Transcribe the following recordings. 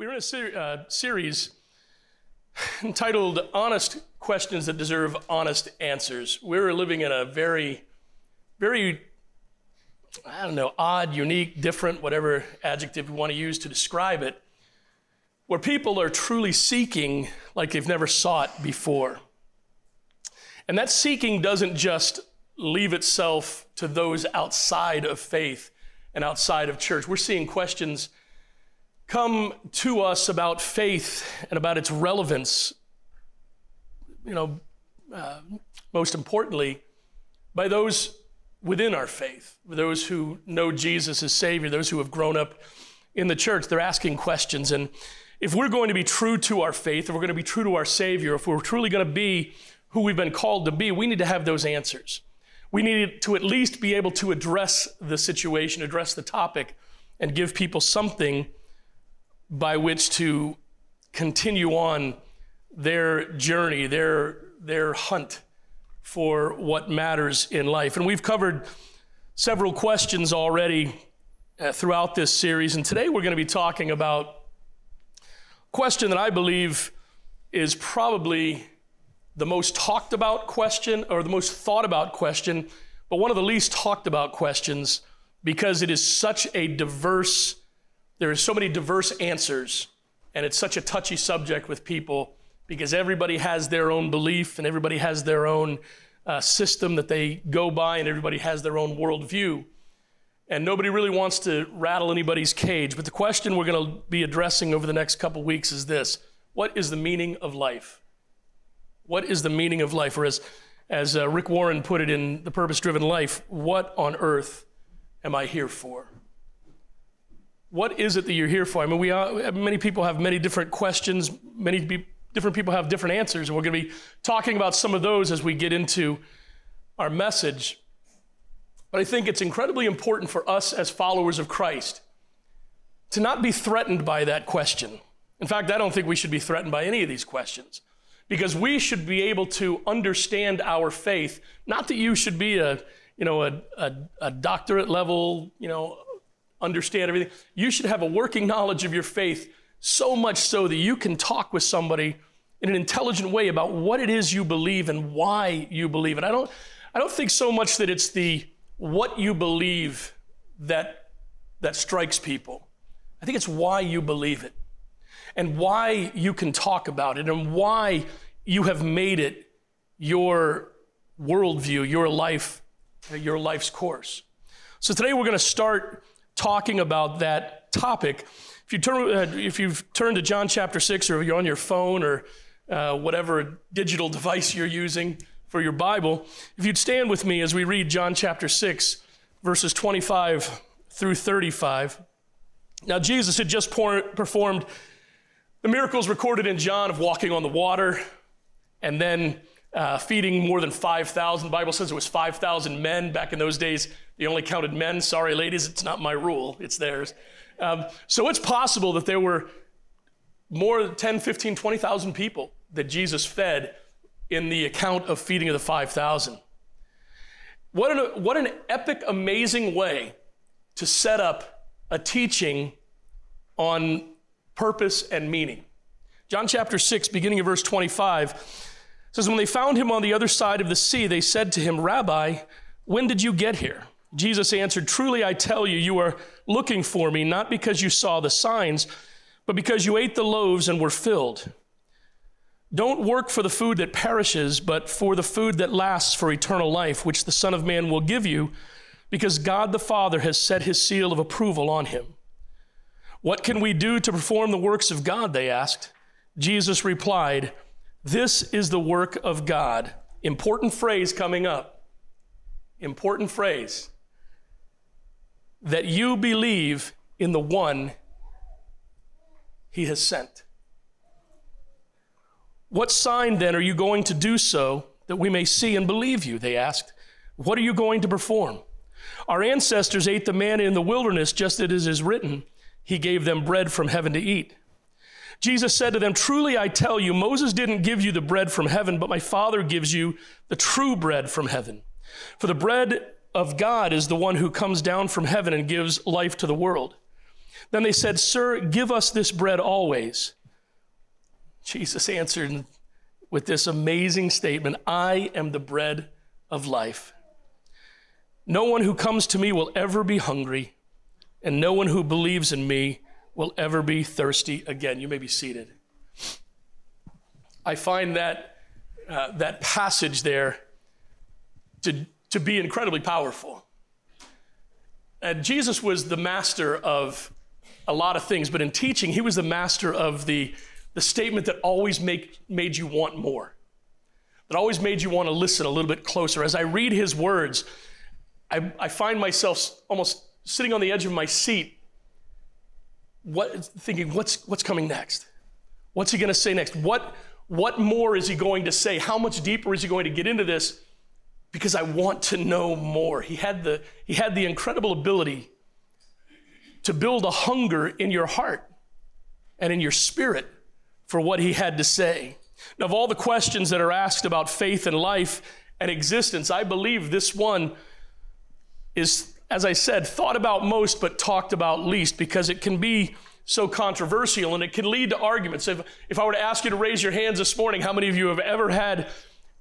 We're in a ser- uh, series entitled Honest Questions That Deserve Honest Answers. We're living in a very, very, I don't know, odd, unique, different, whatever adjective we want to use to describe it, where people are truly seeking like they've never sought before. And that seeking doesn't just leave itself to those outside of faith and outside of church. We're seeing questions come to us about faith and about its relevance, you know, uh, most importantly, by those within our faith, those who know Jesus as Savior, those who have grown up in the church. They're asking questions. And if we're going to be true to our faith, if we're going to be true to our Savior, if we're truly going to be who we've been called to be, we need to have those answers. We need to at least be able to address the situation, address the topic, and give people something by which to continue on their journey, their, their hunt for what matters in life. And we've covered several questions already uh, throughout this series, and today we're going to be talking about a question that I believe is probably the most talked about question or the most thought about question, but one of the least talked about questions because it is such a diverse there are so many diverse answers, and it's such a touchy subject with people because everybody has their own belief and everybody has their own uh, system that they go by, and everybody has their own worldview. And nobody really wants to rattle anybody's cage. But the question we're going to be addressing over the next couple weeks is this What is the meaning of life? What is the meaning of life? Or as, as uh, Rick Warren put it in The Purpose Driven Life, what on earth am I here for? What is it that you're here for? I mean, we are, many people have many different questions. Many be, different people have different answers, and we're going to be talking about some of those as we get into our message. But I think it's incredibly important for us as followers of Christ to not be threatened by that question. In fact, I don't think we should be threatened by any of these questions because we should be able to understand our faith. Not that you should be a, you know, a, a, a doctorate level, you know, understand everything. You should have a working knowledge of your faith, so much so that you can talk with somebody in an intelligent way about what it is you believe and why you believe it. I don't, I don't think so much that it's the what you believe that, that strikes people. I think it's why you believe it and why you can talk about it and why you have made it your worldview, your life, your life's course. So today we're going to start talking about that topic. If you turn, uh, if you've turned to John chapter six, or you're on your phone or uh, whatever digital device you're using for your Bible, if you'd stand with me as we read John chapter six, verses 25 through 35. Now Jesus had just performed the miracles recorded in John of walking on the water, and then uh, feeding more than 5,000. The Bible says it was 5,000 men. Back in those days, they only counted men. Sorry, ladies, it's not my rule, it's theirs. Um, so it's possible that there were more than 10, 15, 20,000 people that Jesus fed in the account of feeding of the 5,000. What an, what an epic, amazing way to set up a teaching on purpose and meaning. John chapter 6, beginning of verse 25 says, When they found him on the other side of the sea, they said to him, Rabbi, when did you get here? Jesus answered, Truly I tell you, you are looking for me, not because you saw the signs, but because you ate the loaves and were filled. Don't work for the food that perishes, but for the food that lasts for eternal life, which the Son of Man will give you, because God the Father has set his seal of approval on him. What can we do to perform the works of God? They asked. Jesus replied, this is the work of God. Important phrase coming up. Important phrase. That you believe in the one he has sent. What sign then are you going to do so that we may see and believe you? They asked. What are you going to perform? Our ancestors ate the manna in the wilderness just as it is written, He gave them bread from heaven to eat. Jesus said to them, Truly I tell you, Moses didn't give you the bread from heaven, but my Father gives you the true bread from heaven. For the bread of God is the one who comes down from heaven and gives life to the world. Then they said, Sir, give us this bread always. Jesus answered with this amazing statement I am the bread of life. No one who comes to me will ever be hungry, and no one who believes in me will ever be thirsty again. You may be seated. I find that, uh, that passage there to, to be incredibly powerful. And Jesus was the master of a lot of things, but in teaching, he was the master of the, the statement that always make, made you want more, that always made you want to listen a little bit closer. As I read his words, I, I find myself almost sitting on the edge of my seat, what, thinking, what's, what's coming next? What's he going to say next? What, what more is he going to say? How much deeper is he going to get into this? Because I want to know more. He had the, he had the incredible ability to build a hunger in your heart and in your spirit for what he had to say. Now, of all the questions that are asked about faith and life and existence, I believe this one is, as I said, thought about most but talked about least because it can be so controversial and it can lead to arguments. If, if I were to ask you to raise your hands this morning, how many of you have ever had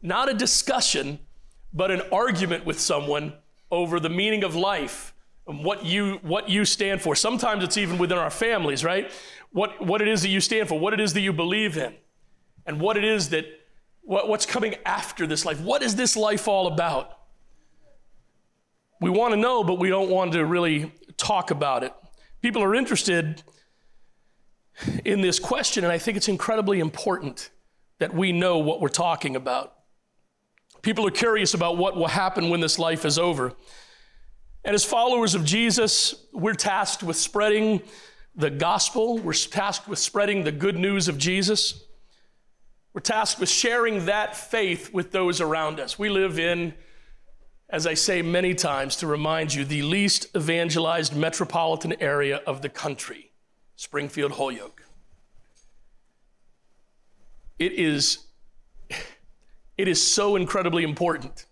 not a discussion, but an argument with someone over the meaning of life and what you, what you stand for? Sometimes it's even within our families, right? What, what it is that you stand for, what it is that you believe in, and what it is that, what, what's coming after this life. What is this life all about? We want to know, but we don't want to really talk about it. People are interested in this question, and I think it's incredibly important that we know what we're talking about. People are curious about what will happen when this life is over. And as followers of Jesus, we're tasked with spreading the gospel, we're tasked with spreading the good news of Jesus. We're tasked with sharing that faith with those around us. We live in, as I say many times to remind you, the least evangelized metropolitan area of the country. Springfield Holyoke. It is, it is so incredibly important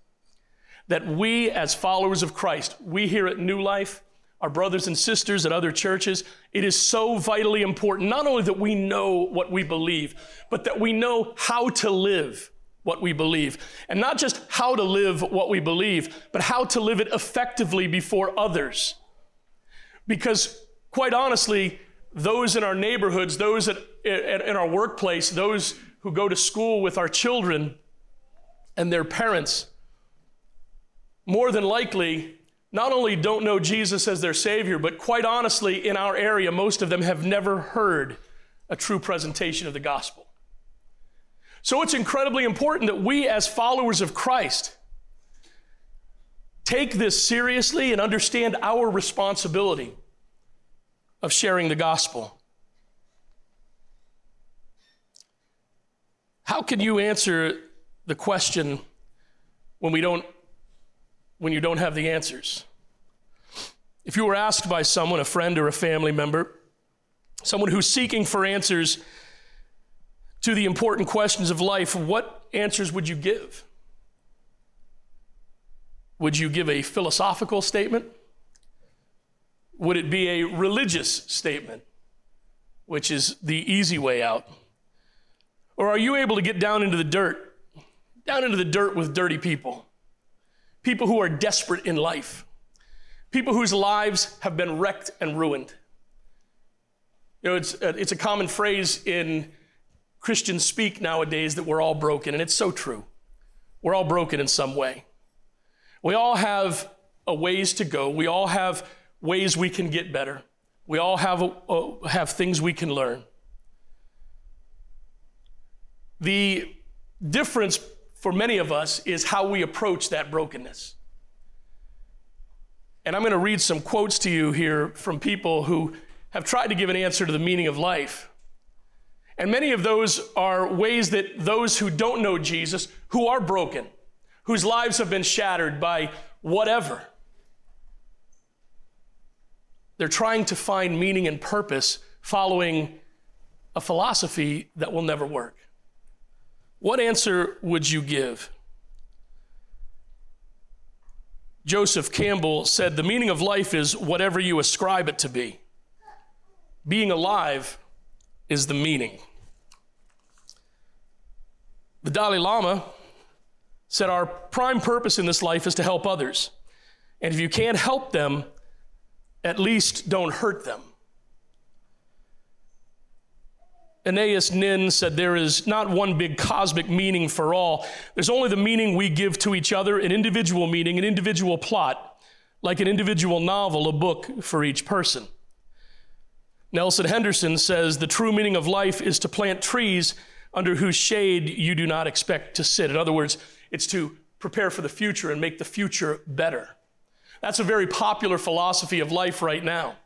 that we, as followers of Christ, we here at New Life, our brothers and sisters at other churches, it is so vitally important not only that we know what we believe, but that we know how to live what we believe. And not just how to live what we believe, but how to live it effectively before others. Because, quite honestly, those in our neighborhoods, those at, in our workplace, those who go to school with our children and their parents, more than likely, not only don't know Jesus as their Savior, but quite honestly, in our area, most of them have never heard a true presentation of the gospel. So it's incredibly important that we, as followers of Christ, take this seriously and understand our responsibility of sharing the gospel. How can you answer the question when we don't when you don't have the answers? If you were asked by someone, a friend or a family member, someone who's seeking for answers to the important questions of life, what answers would you give? Would you give a philosophical statement? Would it be a religious statement, which is the easy way out? Or are you able to get down into the dirt, down into the dirt with dirty people? People who are desperate in life, people whose lives have been wrecked and ruined. You know, it's a, it's a common phrase in Christian speak nowadays that we're all broken, and it's so true. We're all broken in some way. We all have a ways to go. We all have ways we can get better. We all have, a, have things we can learn. The difference for many of us is how we approach that brokenness. And I'm going to read some quotes to you here from people who have tried to give an answer to the meaning of life. And many of those are ways that those who don't know Jesus, who are broken, whose lives have been shattered by whatever, they're trying to find meaning and purpose following a philosophy that will never work. What answer would you give? Joseph Campbell said, The meaning of life is whatever you ascribe it to be. being alive is the meaning. The Dalai Lama said, Our prime purpose in this life is to help others. And if you can't help them, at least don't hurt them. Anais Nin said, There is not one big cosmic meaning for all. There's only the meaning we give to each other, an individual meaning, an individual plot, like an individual novel, a book for each person. Nelson Henderson says, The true meaning of life is to plant trees under whose shade you do not expect to sit. In other words, it's to prepare for the future and make the future better. That's a very popular philosophy of life right now.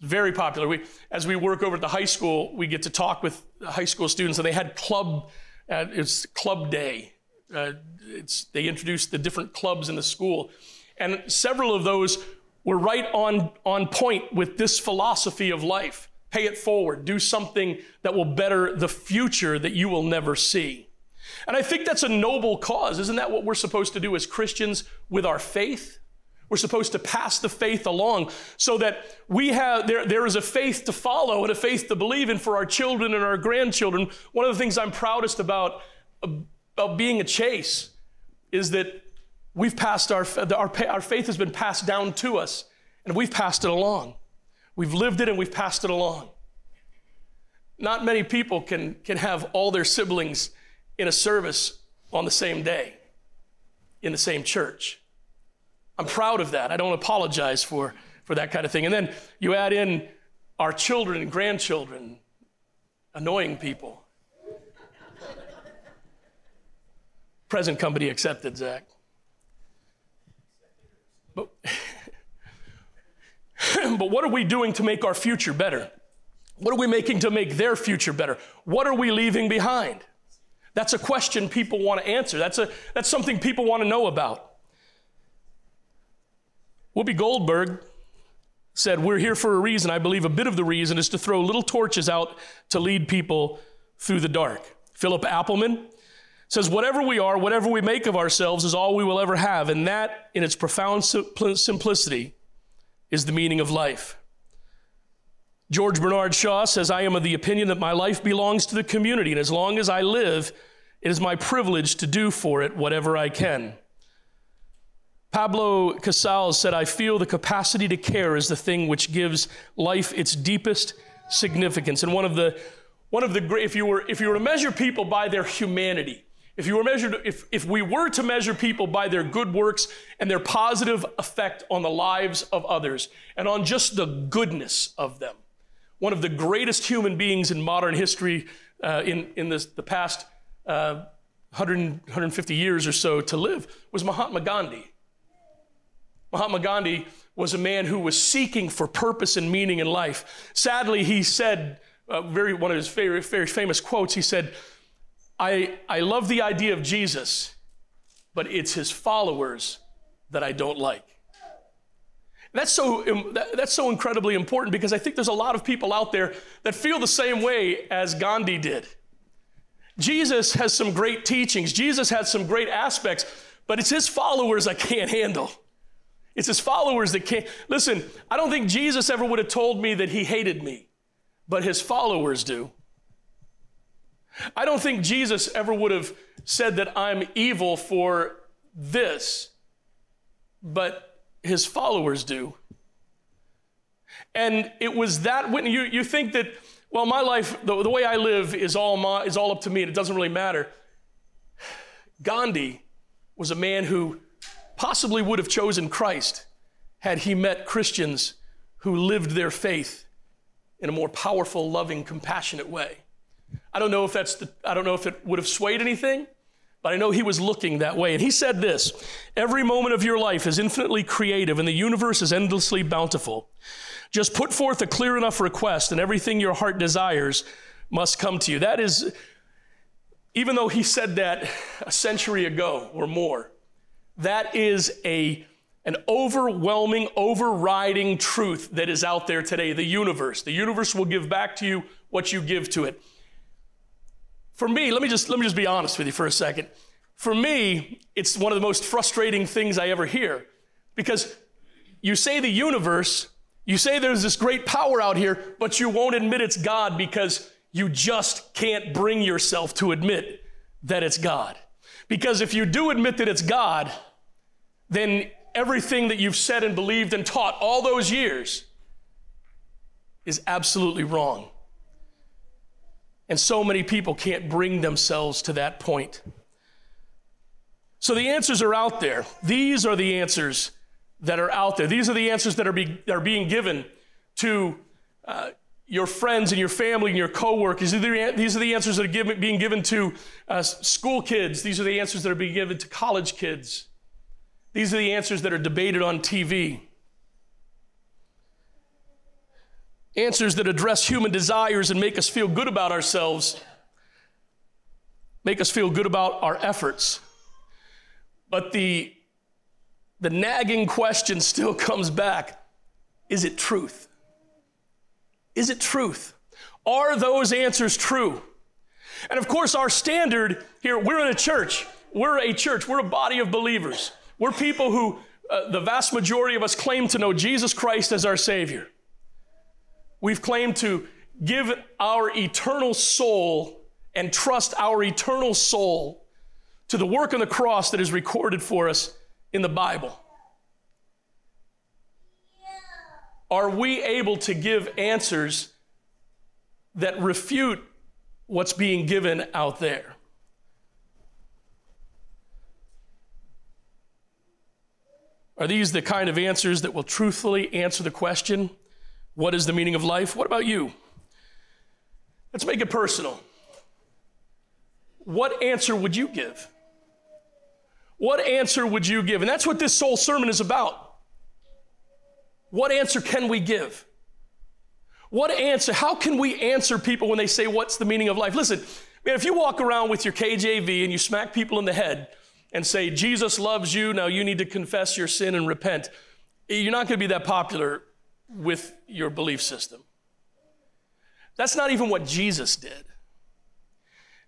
Very popular. We, as we work over at the high school, we get to talk with high school students, and they had club. Uh, it's club day. Uh, it's, they introduced the different clubs in the school, and several of those were right on on point with this philosophy of life. Pay it forward. Do something that will better the future that you will never see. And I think that's a noble cause. Isn't that what we're supposed to do as Christians with our faith? We're supposed to pass the faith along so that we have, there, there is a faith to follow and a faith to believe in for our children and our grandchildren. One of the things I'm proudest about, about being a chase is that we've passed our, our, our faith has been passed down to us and we've passed it along. We've lived it and we've passed it along. Not many people can, can have all their siblings in a service on the same day in the same church. I'm proud of that. I don't apologize for, for that kind of thing. And then you add in our children and grandchildren, annoying people. Present company accepted, Zach. But, but what are we doing to make our future better? What are we making to make their future better? What are we leaving behind? That's a question people want to answer. That's, a, that's something people want to know about. Whoopi Goldberg said, We're here for a reason. I believe a bit of the reason is to throw little torches out to lead people through the dark. Philip Appleman says, Whatever we are, whatever we make of ourselves is all we will ever have. And that, in its profound simplicity, is the meaning of life. George Bernard Shaw says, I am of the opinion that my life belongs to the community, and as long as I live, it is my privilege to do for it whatever I can. Pablo Casals said, I feel the capacity to care is the thing which gives life its deepest significance. And one of the, one of the great, if you were, if you were to measure people by their humanity, if you were measured, if, if we were to measure people by their good works and their positive effect on the lives of others and on just the goodness of them, one of the greatest human beings in modern history uh, in, in this, the past uh, 100, 150 years or so to live was Mahatma Gandhi. Mahatma Gandhi was a man who was seeking for purpose and meaning in life. Sadly, he said, uh, very, one of his very, very famous quotes, he said, I, I love the idea of Jesus, but it's his followers that I don't like. That's so, that's so incredibly important because I think there's a lot of people out there that feel the same way as Gandhi did. Jesus has some great teachings, Jesus had some great aspects, but it's his followers I can't handle. It's his followers that can't. Listen, I don't think Jesus ever would have told me that he hated me, but his followers do. I don't think Jesus ever would have said that I'm evil for this, but his followers do. And it was that when you, you think that, well, my life, the, the way I live is all, my, is all up to me and it doesn't really matter. Gandhi was a man who possibly would have chosen Christ had he met Christians who lived their faith in a more powerful, loving, compassionate way. I don't know if that's the, I don't know if it would have swayed anything, but I know he was looking that way. And he said this Every moment of your life is infinitely creative, and the universe is endlessly bountiful. Just put forth a clear enough request, and everything your heart desires must come to you. That is, even though he said that a century ago or more, that is a, an overwhelming, overriding truth that is out there today. The universe. The universe will give back to you what you give to it. For me, let me just, let me just be honest with you for a second. For me, it's one of the most frustrating things I ever hear because you say the universe, You say there's this great power out here, but you won't admit it's God because you just can't bring yourself to admit that it's God. Because if you do admit that it's God, then everything that you've said and believed and taught all those years is absolutely wrong. And so many people can't bring themselves to that point. So the answers are out there. These are the answers that are out there. These are the answers that are, be, are being given to uh, your friends and your family and your coworkers. These are the, these are the answers that are given, being given to uh, school kids. These are the answers that are being given to college kids. These are the answers that are debated on TV. Answers that address human desires and make us feel good about ourselves, make us feel good about our efforts. But the, the nagging question still comes back is it truth? Is it truth? Are those answers true? And of course, our standard here, we're in a church. We're a church. We're a body of believers. We're people who, uh, the vast majority of us, claim to know Jesus Christ as our Savior. We've claimed to give our eternal soul and trust our eternal soul to the work on the cross that is recorded for us in the Bible. Are we able to give answers that refute what's being given out there? Are these the kind of answers that will truthfully answer the question, what is the meaning of life? What about you? Let's make it personal. What answer would you give? What answer would you give? And that's what this soul sermon is about. What answer can we give? What answer? How can we answer people when they say, What's the meaning of life? Listen, man, if you walk around with your KJV and you smack people in the head and say, Jesus loves you, now you need to confess your sin and repent, you're not going to be that popular with your belief system. That's not even what Jesus did.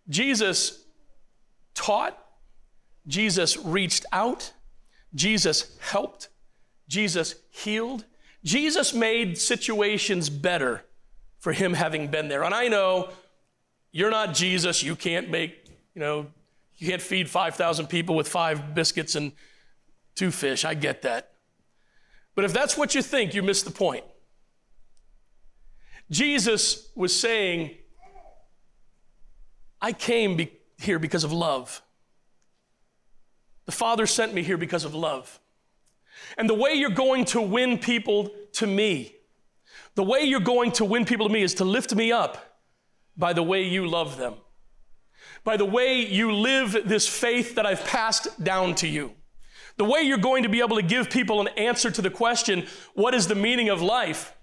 Jesus taught, Jesus reached out, Jesus helped, Jesus healed. Jesus made situations better for him having been there. And I know you're not Jesus. You can't make, you know, you can't feed 5,000 people with five biscuits and two fish. I get that. But if that's what you think, you miss the point. Jesus was saying, I came be- here because of love. The Father sent me here because of love. And the way you're going to win people to me, the way you're going to win people to me is to lift me up by the way you love them, by the way you live this faith that I've passed down to you. The way you're going to be able to give people an answer to the question, what is the meaning of life?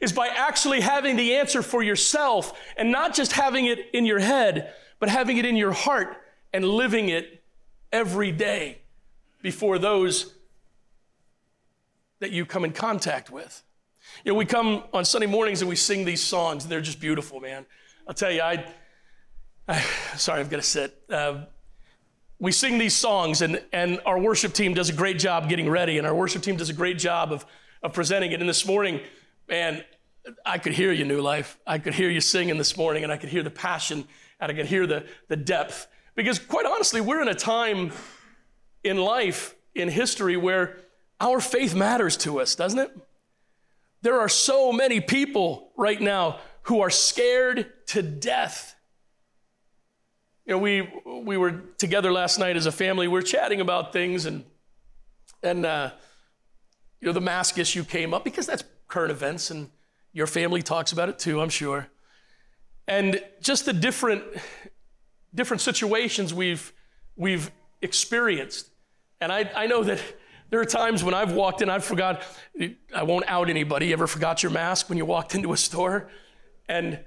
Is by actually having the answer for yourself and not just having it in your head, but having it in your heart and living it every day before those that you come in contact with. You know, we come on Sunday mornings and we sing these songs, and they're just beautiful, man. I'll tell you, I, I sorry, I've got to sit. Uh, we sing these songs, and, and our worship team does a great job getting ready, and our worship team does a great job of, of presenting it. And this morning, man, I could hear you, New Life. I could hear you singing this morning, and I could hear the passion, and I could hear the, the depth. Because quite honestly, we're in a time in life, in history, where our faith matters to us, doesn't it? There are so many people right now who are scared to death. You know, we, we were together last night as a family. We were chatting about things, and, and uh, you know, the mask issue came up because that's current events, and your family talks about it too, I'm sure. And just the different, different situations we've, we've experienced. And I, I know that there are times when I've walked in, I've forgot, I won't out anybody, ever forgot your mask when you walked into a store? And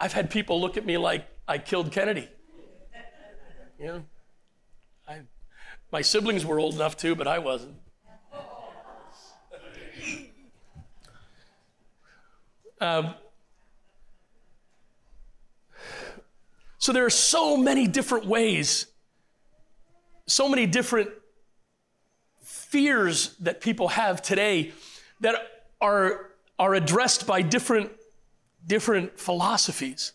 I've had people look at me like I killed Kennedy. You know, I, my siblings were old enough too, but I wasn't. Um, so there are so many different ways, so many different fears that people have today that are, are addressed by different, different philosophies.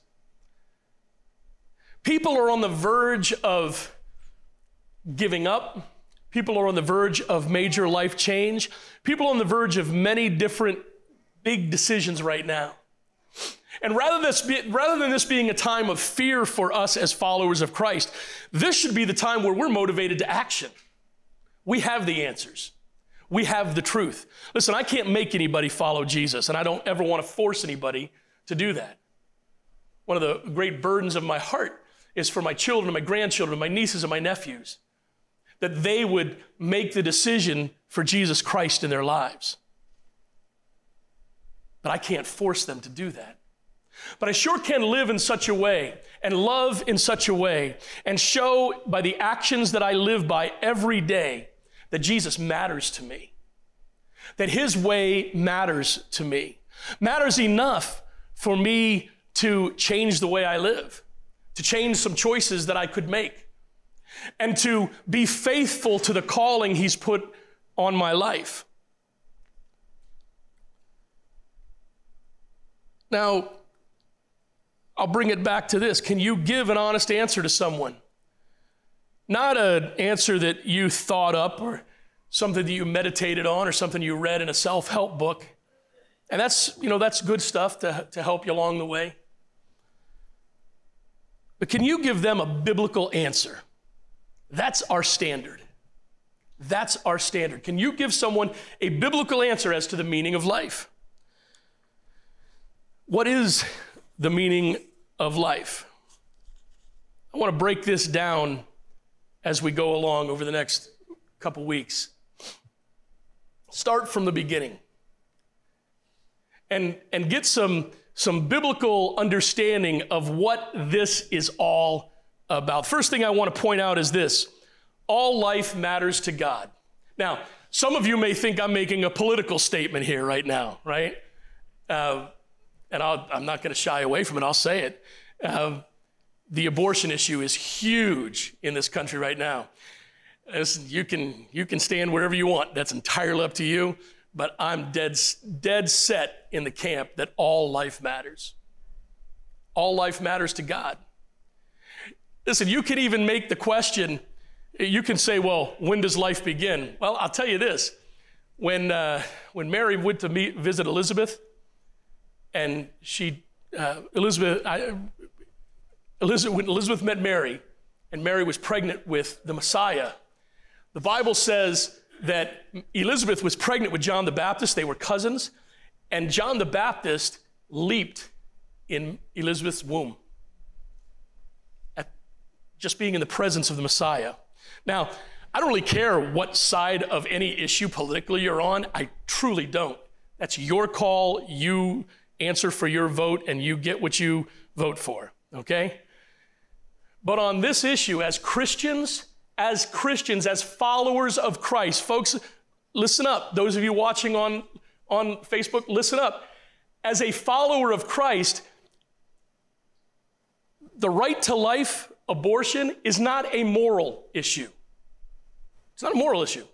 People are on the verge of giving up. People are on the verge of major life change. People are on the verge of many different big decisions right now. And rather, this be, rather than this being a time of fear for us as followers of Christ, this should be the time where we're motivated to action. We have the answers. We have the truth. Listen, I can't make anybody follow Jesus, and I don't ever want to force anybody to do that. One of the great burdens of my heart is for my children, my grandchildren, my nieces, and my nephews, that they would make the decision for Jesus Christ in their lives. But I can't force them to do that. But I sure can live in such a way and love in such a way and show by the actions that I live by every day that Jesus matters to me, that his way matters to me, matters enough for me to change the way I live, to change some choices that I could make, and to be faithful to the calling he's put on my life. Now, I'll bring it back to this. Can you give an honest answer to someone? Not an answer that you thought up or something that you meditated on or something you read in a self-help book. And that's, you know, that's good stuff to, to help you along the way. But can you give them a biblical answer? That's our standard. That's our standard. Can you give someone a biblical answer as to the meaning of life? What is the meaning of life? I want to break this down as we go along over the next couple weeks. Start from the beginning and, and get some, some biblical understanding of what this is all about. First thing I want to point out is this all life matters to God. Now, some of you may think I'm making a political statement here right now, right? Uh, and i am not going to shy away from it, I'll say it. Uh, the abortion issue is huge in this country right now. Listen, you can you can stand wherever you want. That's entirely up to you. But I'm dead dead set in the camp that all life matters. All life matters to God. Listen, you can even make the question. You can say, "Well, when does life begin?" Well, I'll tell you this: when uh, when Mary went to meet visit Elizabeth, and she uh, Elizabeth I, Elizabeth, when Elizabeth met Mary, and Mary was pregnant with the Messiah, the Bible says that Elizabeth was pregnant with John the Baptist. They were cousins, and John the Baptist leaped in Elizabeth's womb at just being in the presence of the Messiah. Now, I don't really care what side of any issue politically you're on. I truly don't. That's your call. You answer for your vote, and you get what you vote for, okay? But on this issue, as Christians, as Christians, as followers of Christ, folks, listen up. Those of you watching on, on Facebook, listen up. As a follower of Christ, the right to life, abortion, is not a moral issue. It's not a moral issue,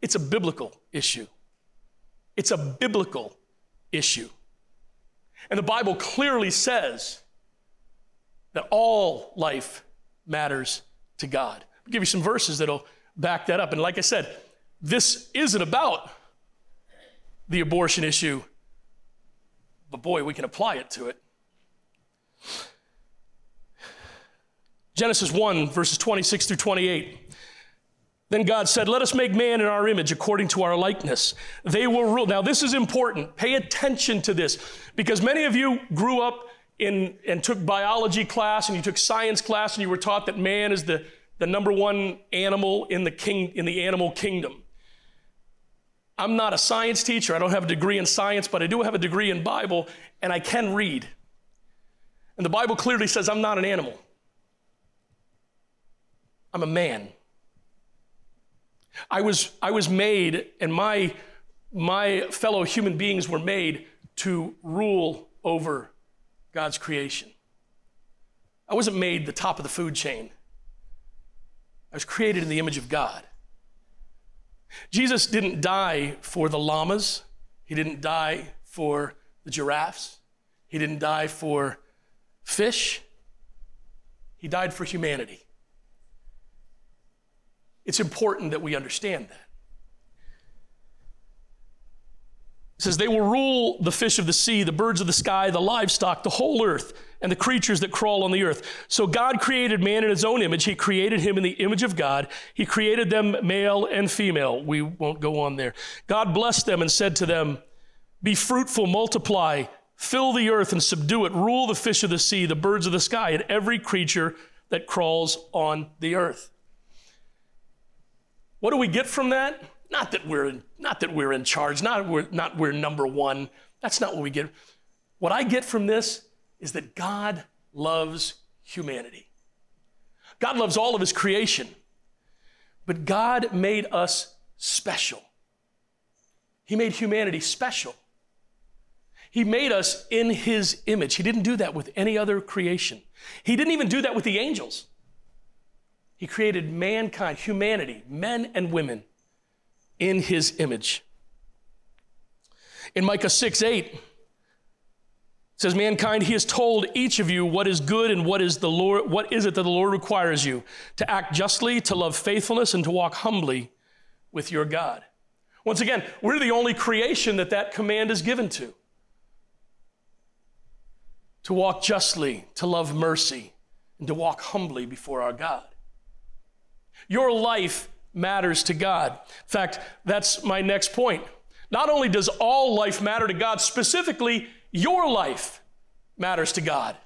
it's a biblical issue. It's a biblical issue. And the Bible clearly says that all life matters to God. I'll give you some verses that'll back that up. And like I said, this isn't about the abortion issue, but boy, we can apply it to it. Genesis 1, verses 26 through 28. Then God said, Let us make man in our image according to our likeness. They will rule. Now, this is important. Pay attention to this because many of you grew up in, and took biology class and you took science class and you were taught that man is the, the number one animal in the, king, in the animal kingdom. I'm not a science teacher. I don't have a degree in science, but I do have a degree in Bible and I can read. And the Bible clearly says I'm not an animal. I'm a man. I was, I was made, and my, my fellow human beings were made to rule over God's creation. I wasn't made the top of the food chain. I was created in the image of God. Jesus didn't die for the llamas. He didn't die for the giraffes, he didn't die for fish, he died for humanity. It's important that we understand that. Says, They will rule the fish of the sea, the birds of the sky, the livestock, the whole earth, and the creatures that crawl on the earth. So God created man in his own image. He created him in the image of God. He created them male and female. We won't go on there. God blessed them and said to them, Be fruitful, multiply, fill the earth and subdue it, rule the fish of the sea, the birds of the sky, and every creature that crawls on the earth. What do we get from that? Not that we're, not that we're in charge, not we're, not we're number one. That's not what we get. What I get from this is that God loves humanity. God loves all of his creation, but God made us special. He made humanity special. He made us in his image. He didn't do that with any other creation. He didn't even do that with the angels. He created mankind, humanity, men and women, in his image. In Micah 6 8, says mankind he has told each of you what is good and what is the lord what is it that the lord requires you? To act justly to love faithfulness and to walk humbly with your god. Once again we're the only creation that that command is given to. To walk justly to love mercy and to walk humbly before our god. Your life matters to God. In fact, that's my next point. Not only does all life matter to God, specifically, your life matters to God.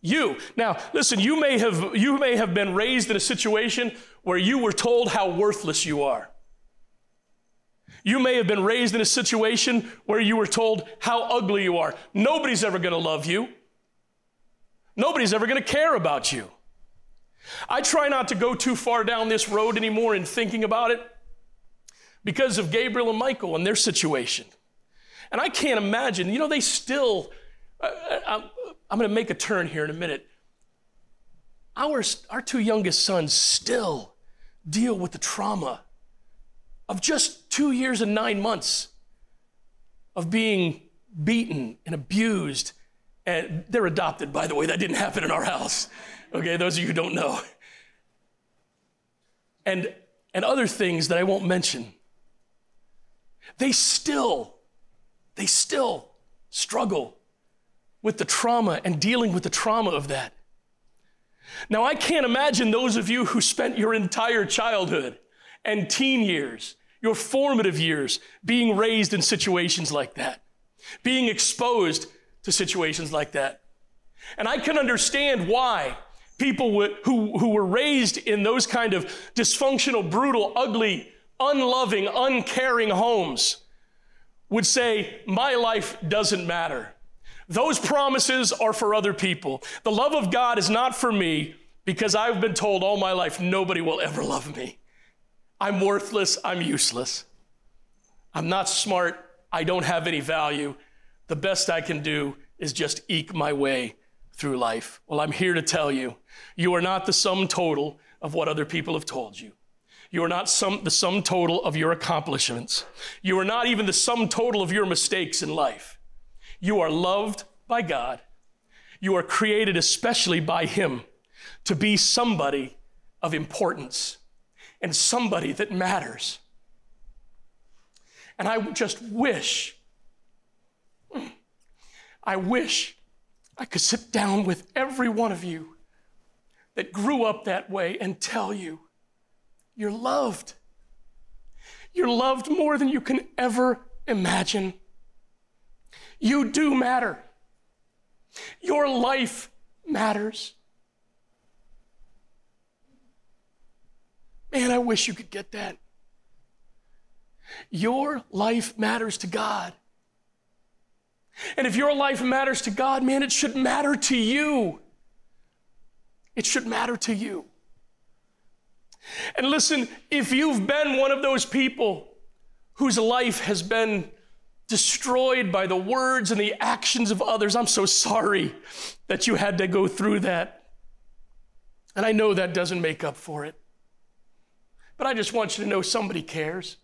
You. Now, listen, you may have you may have been raised in a situation where you were told how worthless you are. You may have been raised in a situation where you were told how ugly you are. Nobody's ever going to love you. Nobody's ever going to care about you. I try not to go too far down this road anymore in thinking about it because of Gabriel and Michael and their situation. And I can't imagine, you know, they still, uh, I'm, I'm going to make a turn here in a minute. Our, our two youngest sons still deal with the trauma of just two years and nine months of being beaten and abused. And they're adopted, by the way, that didn't happen in our house okay, those of you who don't know. And, and other things that I won't mention. They still, they still struggle with the trauma and dealing with the trauma of that. Now, I can't imagine those of you who spent your entire childhood and teen years, your formative years, being raised in situations like that, being exposed to situations like that. And I can understand why people who, who were raised in those kind of dysfunctional, brutal, ugly, unloving, uncaring homes would say, My life doesn't matter. Those promises are for other people. The love of God is not for me because I've been told all my life nobody will ever love me. I'm worthless, I'm useless. I'm not smart, I don't have any value. The best I can do is just eke my way through life. Well, I'm here to tell you you are not the sum total of what other people have told you. You are not some, the sum total of your accomplishments. You are not even the sum total of your mistakes in life. You are loved by God. You are created especially by Him to be somebody of importance and somebody that matters. And I just wish, I wish I could sit down with every one of you that grew up that way and tell you you're loved. You're loved more than you can ever imagine. You do matter. Your life matters. Man, I wish you could get that. Your life matters to God. And if your life matters to God, man, it should matter to you. It should matter to you. And listen, if you've been one of those people whose life has been destroyed by the words and the actions of others, I'm so sorry that you had to go through that. And I know that doesn't make up for it. But I just want you to know somebody cares.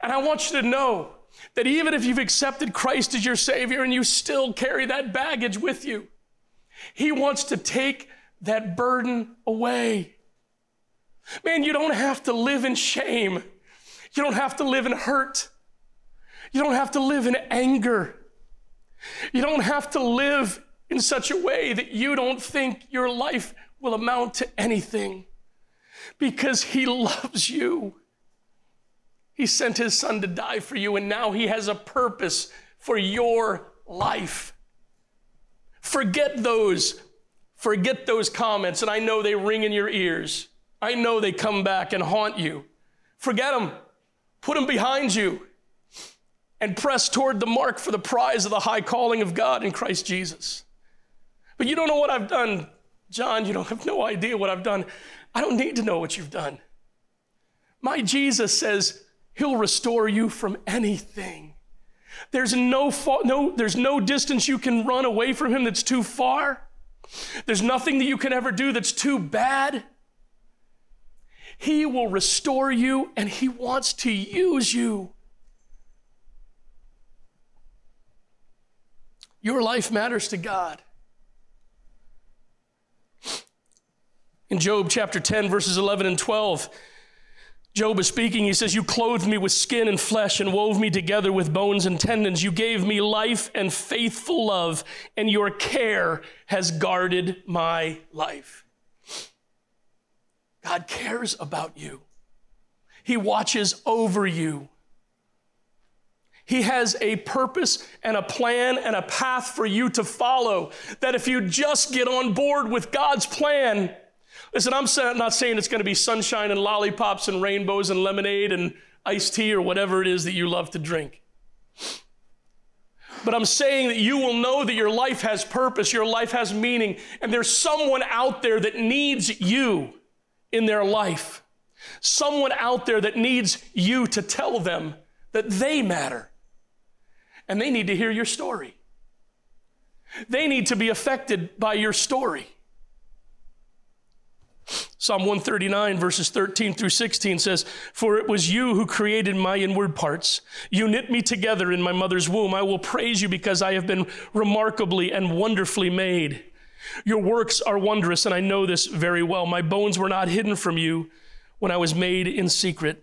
And I want you to know that even if you've accepted Christ as your Savior and you still carry that baggage with you, He wants to take that burden away. Man, you don't have to live in shame. You don't have to live in hurt. You don't have to live in anger. You don't have to live in such a way that you don't think your life will amount to anything because He loves you. He sent His Son to die for you, and now He has a purpose for your life. Forget those, forget those comments, and I know they ring in your ears. I know they come back and haunt you. Forget them, put them behind you, and press toward the mark for the prize of the high calling of God in Christ Jesus. But you don't know what I've done, John. You don't have no idea what I've done. I don't need to know what you've done. My Jesus says he'll restore you from anything. There's no, no, there's no distance you can run away from him that's too far. There's nothing that you can ever do that's too bad. He will restore you and he wants to use you. Your life matters to God. In Job chapter 10, verses 11 and 12, Job is speaking. He says, You clothed me with skin and flesh and wove me together with bones and tendons. You gave me life and faithful love, and your care has guarded my life. God cares about you, He watches over you. He has a purpose and a plan and a path for you to follow. That if you just get on board with God's plan, listen, I'm not saying it's going to be sunshine and lollipops and rainbows and lemonade and iced tea or whatever it is that you love to drink. But I'm saying that you will know that your life has purpose, your life has meaning, and there's someone out there that needs you in their life. Someone out there that needs you to tell them that they matter and they need to hear your story. They need to be affected by your story. Psalm 139, verses 13 through 16 says, For it was you who created my inward parts. You knit me together in my mother's womb. I will praise you because I have been remarkably and wonderfully made. Your works are wondrous, and I know this very well. My bones were not hidden from you when I was made in secret,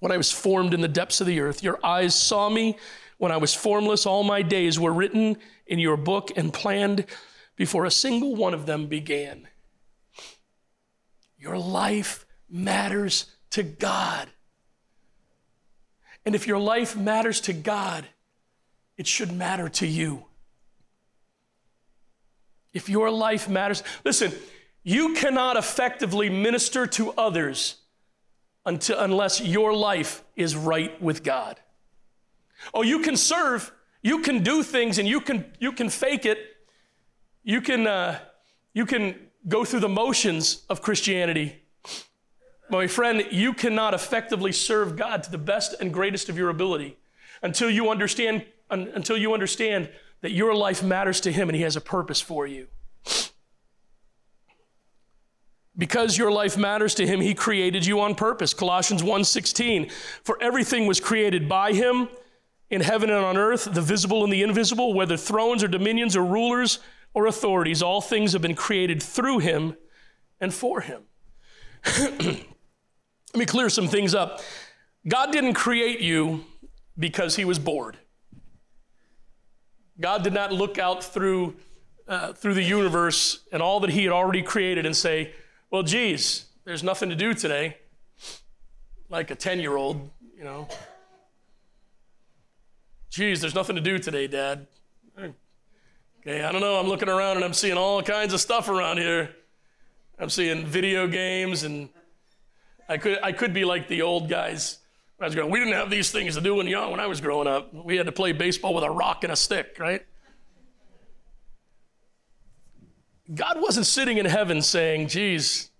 when I was formed in the depths of the earth. Your eyes saw me when I was formless, all my days were written in your book and planned before a single one of them began. Your life matters to God. And if your life matters to God, it should matter to you. If your life matters, listen, you cannot effectively minister to others until, unless your life is right with God. Oh, you can serve, you can do things, and you can you can fake it. You can uh, you can go through the motions of Christianity. My friend, you cannot effectively serve God to the best and greatest of your ability until you understand until you understand that your life matters to him and he has a purpose for you. Because your life matters to him, he created you on purpose. Colossians 1:16. For everything was created by him in heaven and on earth, the visible and the invisible, whether thrones or dominions or rulers or authorities, all things have been created through him and for him. Let me clear some things up. God didn't create you because he was bored. God did not look out through, uh, through the universe and all that he had already created and say, well, geez, there's nothing to do today. Like a 10 year old, you know. Geez, there's nothing to do today, Dad. Okay, I don't know. I'm looking around and I'm seeing all kinds of stuff around here. I'm seeing video games, and I could I could be like the old guys. I was going. We didn't have these things to do when young when I was growing up. We had to play baseball with a rock and a stick, right? God wasn't sitting in heaven saying, "Geez,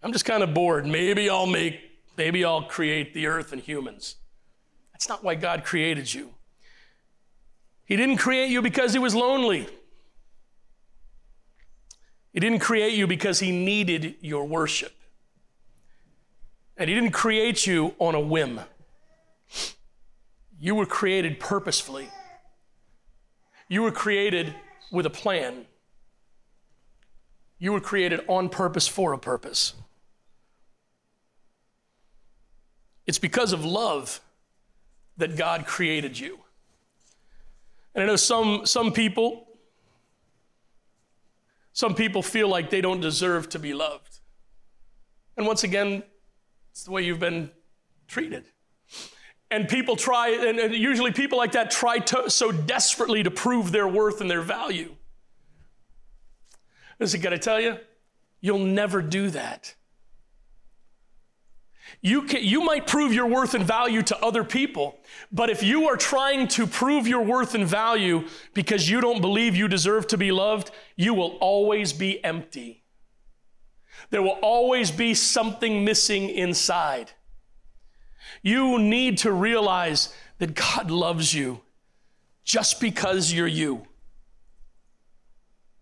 I'm just kind of bored. Maybe I'll make, maybe I'll create the earth and humans." That's not why God created you. He didn't create you because he was lonely. He didn't create you because he needed your worship. And he didn't create you on a whim. You were created purposefully. You were created with a plan. You were created on purpose for a purpose. It's because of love that God created you. And I know some, some people, some people feel like they don't deserve to be loved. And once again, it's the way you've been treated. And people try, and usually people like that try to, so desperately to prove their worth and their value. Listen, can I tell you? You'll never do that. You, can, you might prove your worth and value to other people, but if you are trying to prove your worth and value because you don't believe you deserve to be loved, you will always be empty. There will always be something missing inside. You need to realize that God loves you just because you're you.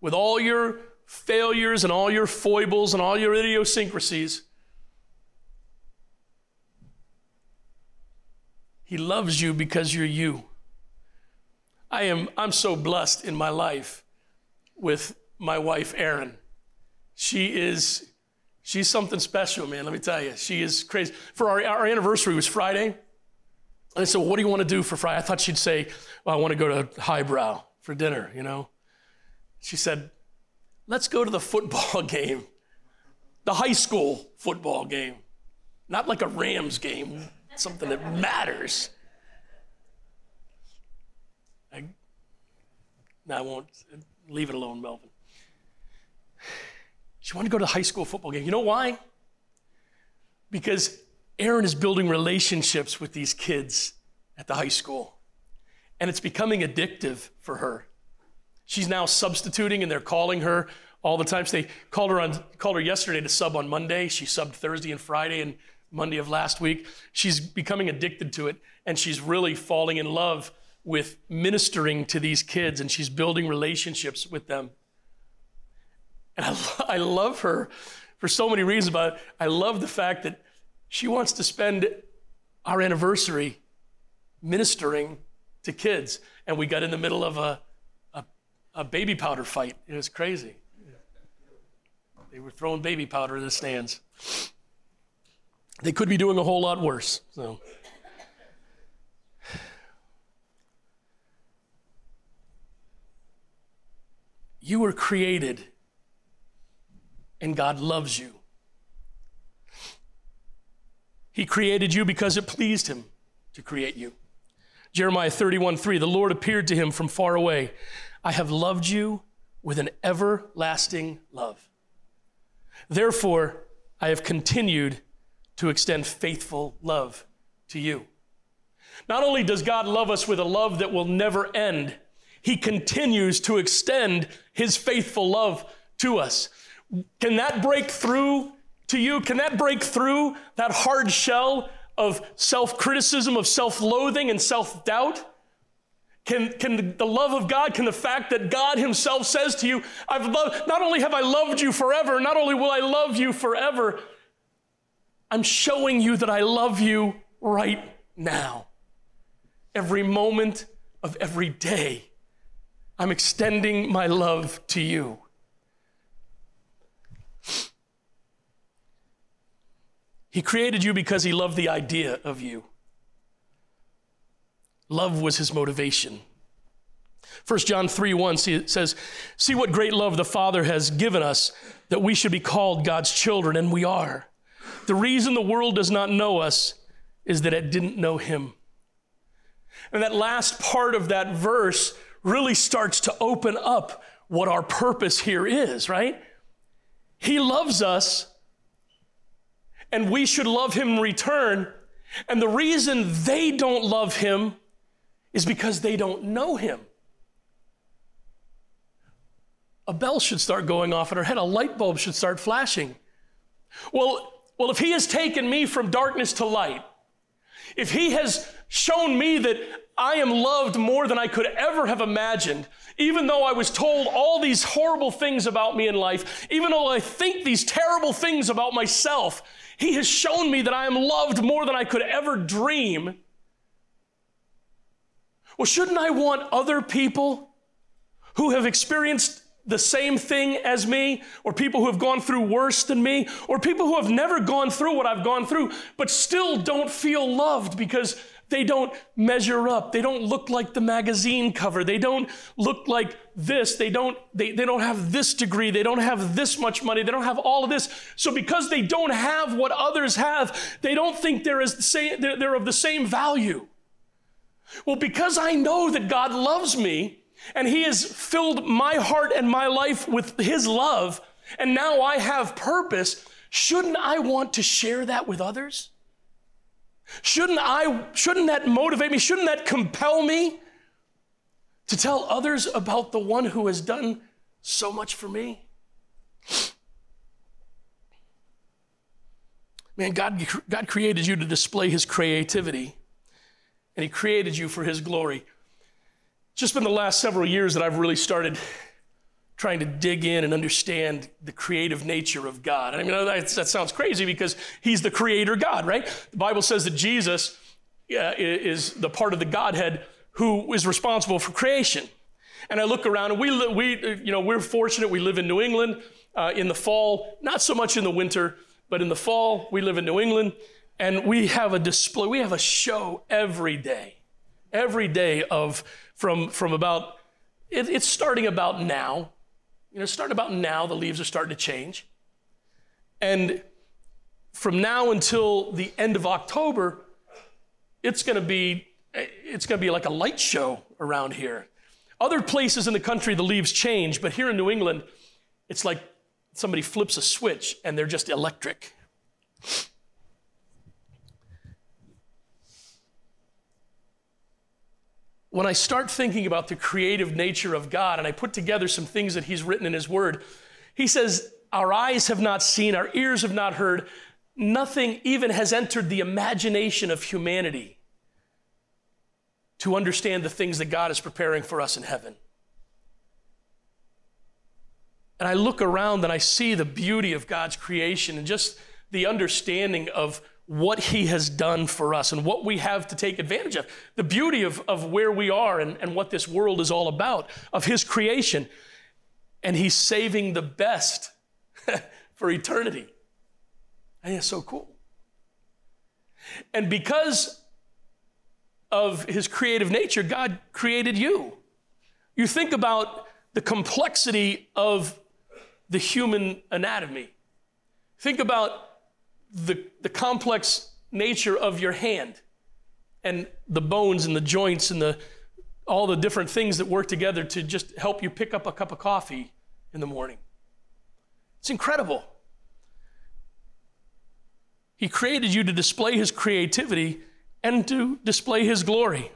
With all your failures and all your foibles and all your idiosyncrasies, He loves you because you're you. I am I'm so blessed in my life with my wife Erin. She is she's something special, man. Let me tell you. She is crazy. For our, our anniversary was Friday. And I said, well, what do you want to do for Friday? I thought she'd say, well, I want to go to Highbrow for dinner, you know. She said, let's go to the football game, the high school football game, not like a Rams game, something that matters. I, I won't leave it alone, Melvin. She wanted to go to the high school football game. You know why? Because Erin is building relationships with these kids at the high school, and it's becoming addictive for her. She's now substituting, and they're calling her all the time. So they called her on called her yesterday to sub on Monday. She subbed Thursday and Friday, and Monday of last week. She's becoming addicted to it, and she's really falling in love with ministering to these kids, and she's building relationships with them. And I, I love her for so many reasons, but I love the fact that she wants to spend our anniversary ministering to kids. And we got in the middle of a, a, a baby powder fight. It was crazy. They were throwing baby powder in the stands. They could be doing a whole lot worse. So. You were created and God loves you. He created you because it pleased him to create you. Jeremiah 31 3, the Lord appeared to him from far away. I have loved you with an everlasting love. Therefore, I have continued to extend faithful love to you. Not only does God love us with a love that will never end, He continues to extend His faithful love to us. Can that break through to you? Can that break through that hard shell of self criticism, of self loathing, and self doubt? Can, can the love of God, can the fact that God Himself says to you, I've loved, not only have I loved you forever, not only will I love you forever, I'm showing you that I love you right now. Every moment of every day, I'm extending my love to you. He created you because he loved the idea of you. Love was his motivation. 1 John 3 1 says, See what great love the Father has given us that we should be called God's children, and we are. The reason the world does not know us is that it didn't know him. And that last part of that verse really starts to open up what our purpose here is, right? He loves us, and we should love him in return. And the reason they don't love him is because they don't know him. A bell should start going off in our head, a light bulb should start flashing. Well, well, if he has taken me from darkness to light, if he has shown me that I am loved more than I could ever have imagined, even though I was told all these horrible things about me in life, even though I think these terrible things about myself, he has shown me that I am loved more than I could ever dream. Well, shouldn't I want other people who have experienced the same thing as me, or people who have gone through worse than me, or people who have never gone through what I've gone through, but still don't feel loved because they don't measure up. They don't look like the magazine cover. They don't look like this. They don't, they, they don't have this degree. They don't have this much money. They don't have all of this. So because they don't have what others have, they don't think they're, as the same, they're, they're of the same value. Well, because I know that God loves me and He has filled my heart and my life with His love, and now I have purpose, shouldn't I want to share that with others? Shouldn't I, shouldn't that motivate me? Shouldn't that compel me to tell others about the one who has done so much for me? Man, God, God created you to display his creativity, and he created you for his glory. It's just been the last several years that I've really started trying to dig in and understand the creative nature of God. I mean, that, that sounds crazy because he's the creator God, right? The Bible says that Jesus uh, is the part of the Godhead who is responsible for creation. And I look around and we, we you know, we're fortunate. We live in New England uh, in the fall, not so much in the winter, but in the fall, we live in New England and we have a display, we have a show every day, every day of from, from about, it, it's starting about now you know, starting about now, the leaves are starting to change. And from now until the end of October, it's going to be it's going to be like a light show around here. Other places in the country, the leaves change, but here in New England, it's like somebody flips a switch and they're just electric. When I start thinking about the creative nature of God and I put together some things that He's written in His Word, He says, Our eyes have not seen, our ears have not heard, nothing even has entered the imagination of humanity to understand the things that God is preparing for us in heaven. And I look around and I see the beauty of God's creation and just the understanding of what he has done for us and what we have to take advantage of. The beauty of, of where we are and, and what this world is all about, of his creation. And he's saving the best for eternity. Think it's so cool. And because of his creative nature, God created you. You think about the complexity of the human anatomy. Think about the, the complex nature of your hand and the bones and the joints and the, all the different things that work together to just help you pick up a cup of coffee in the morning. It's incredible. He created you to display his creativity and to display his glory.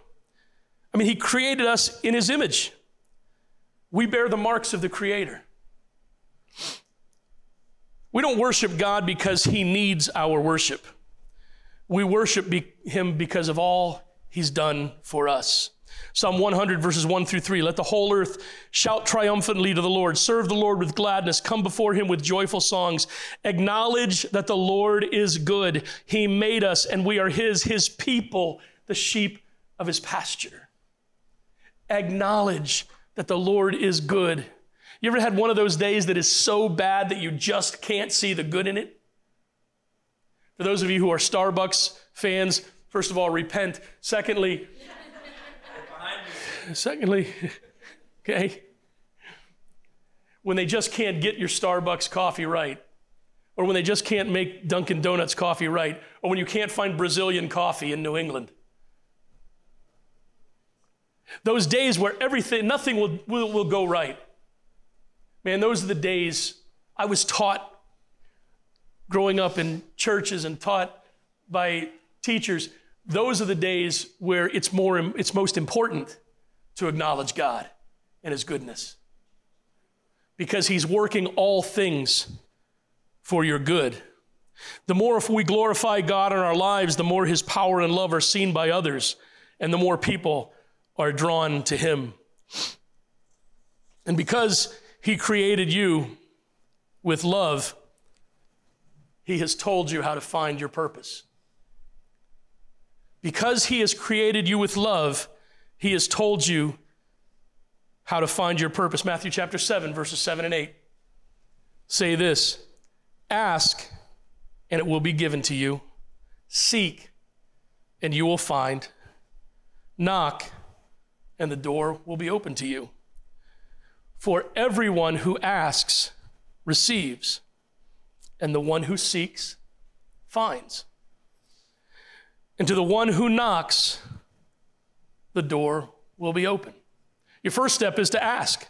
I mean, he created us in his image. We bear the marks of the Creator. We don't worship God because he needs our worship. We worship be- him because of all he's done for us. Psalm 100, verses 1 through 3. Let the whole earth shout triumphantly to the Lord. Serve the Lord with gladness. Come before him with joyful songs. Acknowledge that the Lord is good. He made us, and we are his, his people, the sheep of his pasture. Acknowledge that the Lord is good. You ever had one of those days that is so bad that you just can't see the good in it? For those of you who are Starbucks fans, first of all, repent. Secondly, secondly, okay, when they just can't get your Starbucks coffee right, or when they just can't make Dunkin' Donuts coffee right, or when you can't find Brazilian coffee in New England. Those days where everything, nothing will, will, will go right. Man, those are the days I was taught growing up in churches and taught by teachers. Those are the days where it's, more, it's most important to acknowledge God and His goodness. Because He's working all things for your good. The more if we glorify God in our lives, the more His power and love are seen by others, and the more people are drawn to Him. And because he created you with love. He has told you how to find your purpose. Because He has created you with love, He has told you how to find your purpose. Matthew chapter 7, verses 7 and 8 say this Ask, and it will be given to you. Seek, and you will find. Knock, and the door will be open to you. For everyone who asks receives, and the one who seeks finds. And to the one who knocks, the door will be open. Your first step is to ask.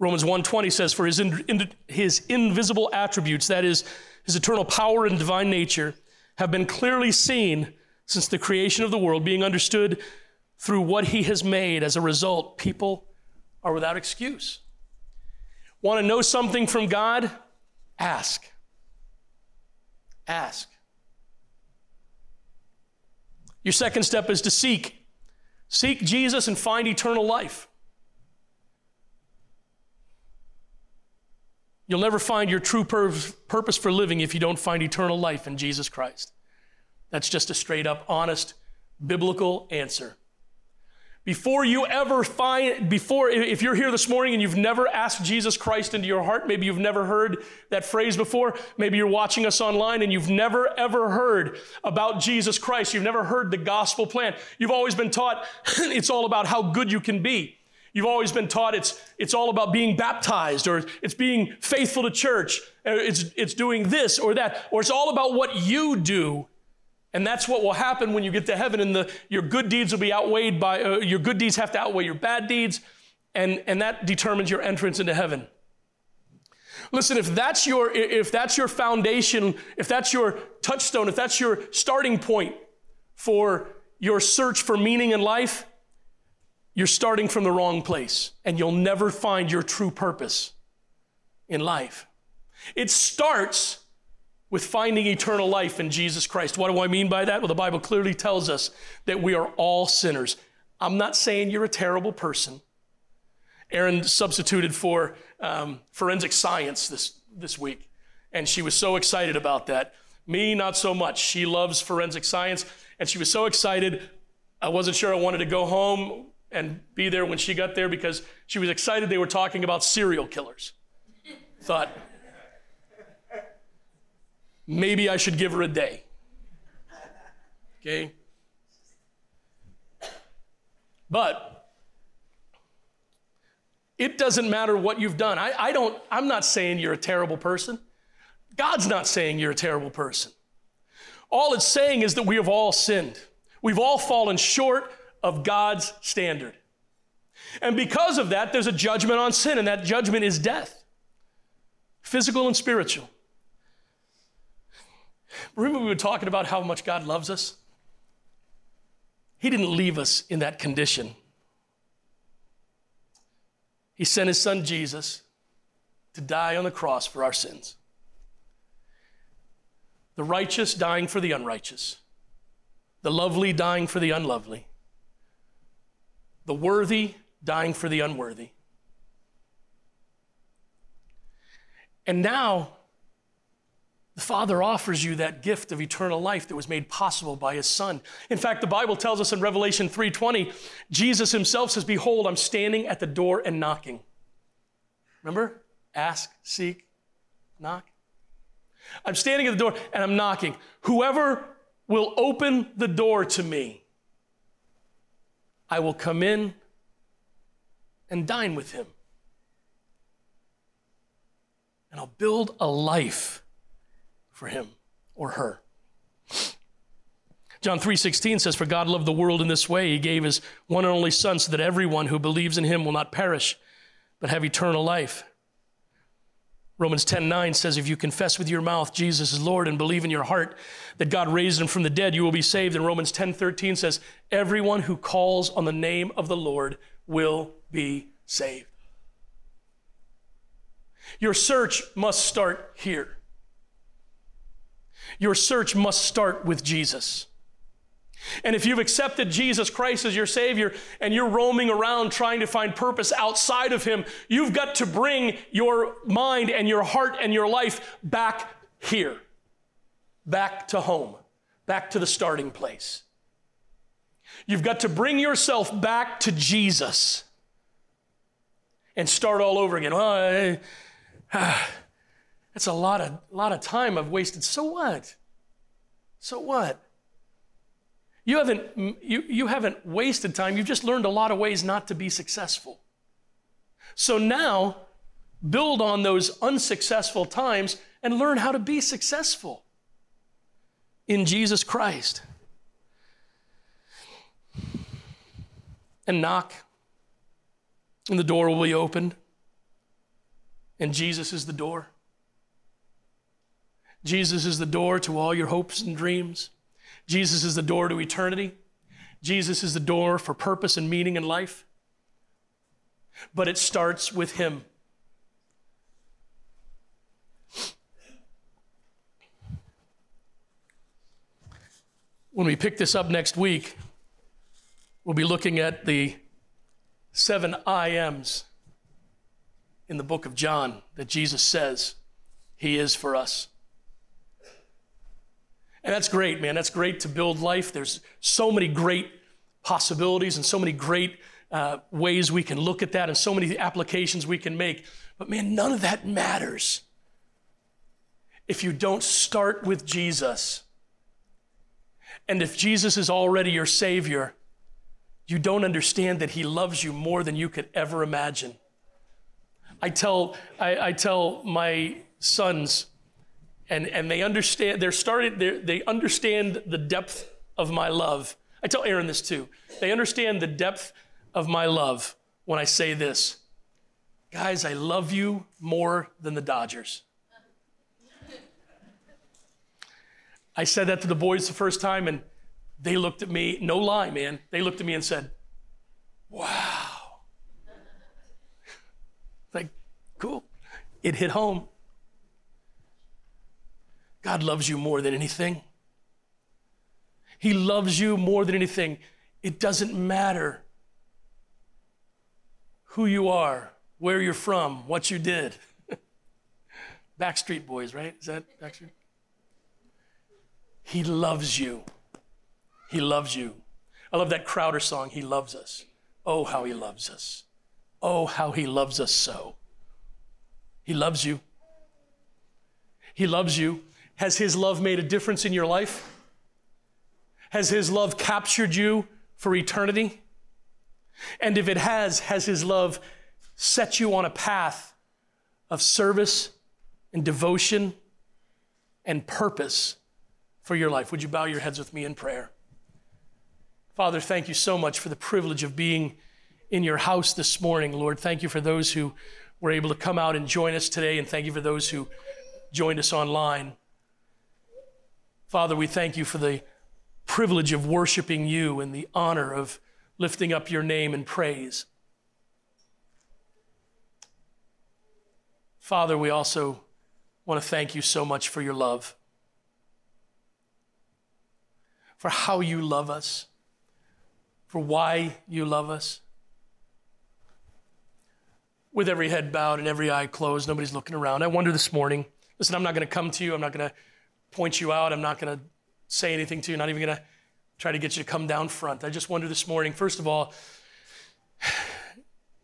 Romans 1:20 says for his in, in, his invisible attributes that is his eternal power and divine nature have been clearly seen since the creation of the world being understood through what he has made as a result people are without excuse. Want to know something from God? Ask. Ask. Your second step is to seek. Seek Jesus and find eternal life. You'll never find your true pur- purpose for living if you don't find eternal life in Jesus Christ. That's just a straight up, honest, biblical answer. Before you ever find, before, if you're here this morning and you've never asked Jesus Christ into your heart, maybe you've never heard that phrase before, maybe you're watching us online and you've never ever heard about Jesus Christ, you've never heard the gospel plan. You've always been taught it's all about how good you can be. You've always been taught it's, it's all about being baptized or it's being faithful to church, it's, it's doing this or that, or it's all about what you do and that's what will happen when you get to heaven, and the, your good deeds will be outweighed by, uh, your good deeds have to outweigh your bad deeds, and, and that determines your entrance into heaven. Listen, if that's your if that's your foundation, if that's your touchstone, if that's your starting point for your search for meaning in life, you're starting from the wrong place and you'll never find your true purpose in life. It starts with finding eternal life in Jesus Christ. What do I mean by that? Well, the Bible clearly tells us that we are all sinners. I'm not saying you're a terrible person. Erin substituted for um, forensic science this, this week, and she was so excited about that. Me, not so much. She loves forensic science, and she was so excited. I wasn't sure I wanted to go home and be there when she got there because she was excited they were talking about serial killers. Thought, maybe I should give her a day. Okay? But it doesn't matter what you've done. I, I don't, I'm not saying you're a terrible person. God's not saying you're a terrible person. All it's saying is that we have all sinned. We've all fallen short of God's standard. And because of that, there's a judgment on sin, and that judgment is death, physical and spiritual. Remember, we were talking about how much God loves us? He didn't leave us in that condition. He sent his son Jesus to die on the cross for our sins. The righteous dying for the unrighteous, the lovely dying for the unlovely, the worthy dying for the unworthy. And now, the Father offers you that gift of eternal life that was made possible by his son. In fact, the Bible tells us in Revelation 3:20, Jesus himself says, "Behold, I'm standing at the door and knocking." Remember? Ask, seek, knock. I'm standing at the door and I'm knocking. Whoever will open the door to me, I will come in and dine with him. And I'll build a life for him or her. John 3:16 says for God loved the world in this way he gave his one and only son so that everyone who believes in him will not perish but have eternal life. Romans 10:9 says if you confess with your mouth Jesus is Lord and believe in your heart that God raised him from the dead you will be saved and Romans 10:13 says everyone who calls on the name of the Lord will be saved. Your search must start here. Your search must start with Jesus. And if you've accepted Jesus Christ as your Savior and you're roaming around trying to find purpose outside of Him, you've got to bring your mind and your heart and your life back here, back to home, back to the starting place. You've got to bring yourself back to Jesus and start all over again. Well, I, ah, that's a lot of, lot of time I've wasted. So what? So what? You haven't, you, you haven't wasted time. You've just learned a lot of ways not to be successful. So now, build on those unsuccessful times and learn how to be successful in Jesus Christ. And knock, and the door will be opened, and Jesus is the door. Jesus is the door to all your hopes and dreams. Jesus is the door to eternity. Jesus is the door for purpose and meaning in life. But it starts with Him. When we pick this up next week, we'll be looking at the seven I ams in the book of John that Jesus says He is for us. And that's great, man. That's great to build life. There's so many great possibilities and so many great uh, ways we can look at that and so many applications we can make. But man, none of that matters if you don't start with Jesus. And if Jesus is already your Savior, you don't understand that He loves you more than you could ever imagine. I tell, I, I tell my sons, and, and they understand, they're starting, they're, they understand the depth of my love. I tell Erin this too. They understand the depth of my love when I say this. Guys, I love you more than the Dodgers. I said that to the boys the first time, and they looked at me, no lie, man. They looked at me and said, Wow. like, cool. It hit home. God loves you more than anything. He loves you more than anything. It doesn't matter who you are, where you're from, what you did. Backstreet Boys, right? Is that Backstreet? He loves you. He loves you. I love that Crowder song, He Loves Us. Oh, how He loves us. Oh, how He loves us so. He loves you. He loves you. Has His love made a difference in your life? Has His love captured you for eternity? And if it has, has His love set you on a path of service and devotion and purpose for your life? Would you bow your heads with me in prayer? Father, thank you so much for the privilege of being in your house this morning, Lord. Thank you for those who were able to come out and join us today, and thank you for those who joined us online. Father, we thank you for the privilege of worshiping you and the honor of lifting up your name in praise. Father, we also want to thank you so much for your love, for how you love us, for why you love us. With every head bowed and every eye closed, nobody's looking around. I wonder this morning listen, I'm not going to come to you, I'm not going to point you out. I'm not going to say anything to you, not even going to try to get you to come down front. I just wonder this morning, first of all,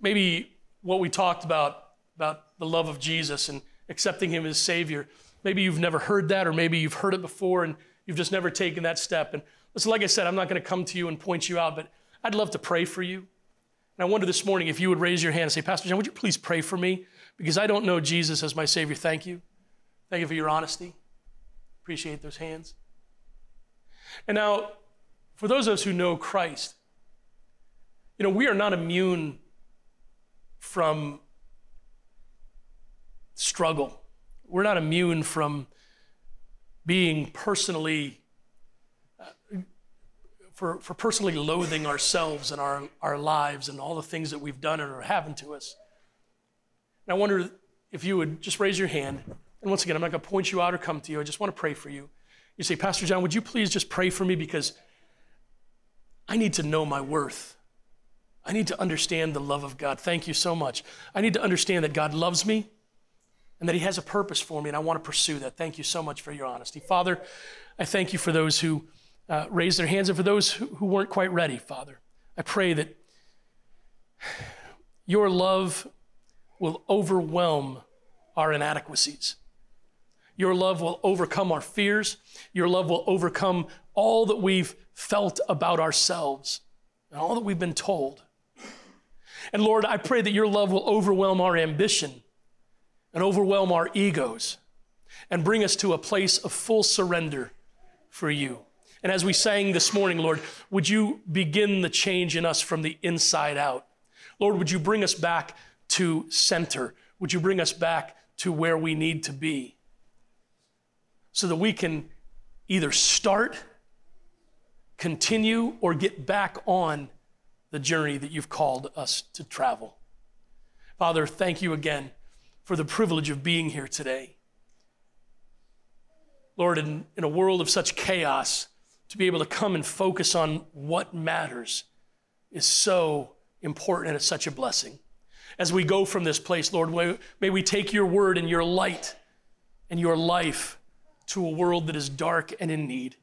maybe what we talked about, about the love of Jesus and accepting him as Savior, maybe you've never heard that, or maybe you've heard it before and you've just never taken that step. And listen, like I said, I'm not going to come to you and point you out, but I'd love to pray for you. And I wonder this morning if you would raise your hand and say, Pastor John, would you please pray for me? Because I don't know Jesus as my Savior. Thank you. Thank you for your honesty. Appreciate those hands. And now, for those of us who know Christ, you know, we are not immune from struggle. We're not immune from being personally, uh, for, for personally loathing ourselves and our, our lives and all the things that we've done and are happened to us. And I wonder if you would just raise your hand. And once again, I'm not going to point you out or come to you. I just want to pray for you. You say, Pastor John, would you please just pray for me because I need to know my worth. I need to understand the love of God. Thank you so much. I need to understand that God loves me and that He has a purpose for me, and I want to pursue that. Thank you so much for your honesty. Father, I thank you for those who uh, raised their hands, and for those who, who weren't quite ready, Father, I pray that your love will overwhelm our inadequacies. Your love will overcome our fears. Your love will overcome all that we've felt about ourselves and all that we've been told. And Lord, I pray that your love will overwhelm our ambition and overwhelm our egos and bring us to a place of full surrender for you. And as we sang this morning, Lord, would you begin the change in us from the inside out? Lord, would you bring us back to center? Would you bring us back to where we need to be so that we can either start, continue, or get back on the journey that you've called us to travel? Father, thank you again for the privilege of being here today. Lord, in, in a world of such chaos, to be able to come and focus on what matters is so important and it's such a blessing. As we go from this place, Lord, may we take your word and your light and your life to a world that is dark and in need.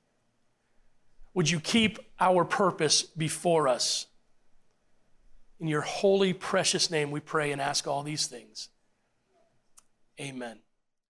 Would you keep our purpose before us? In your holy, precious name, we pray and ask all these things. Amen.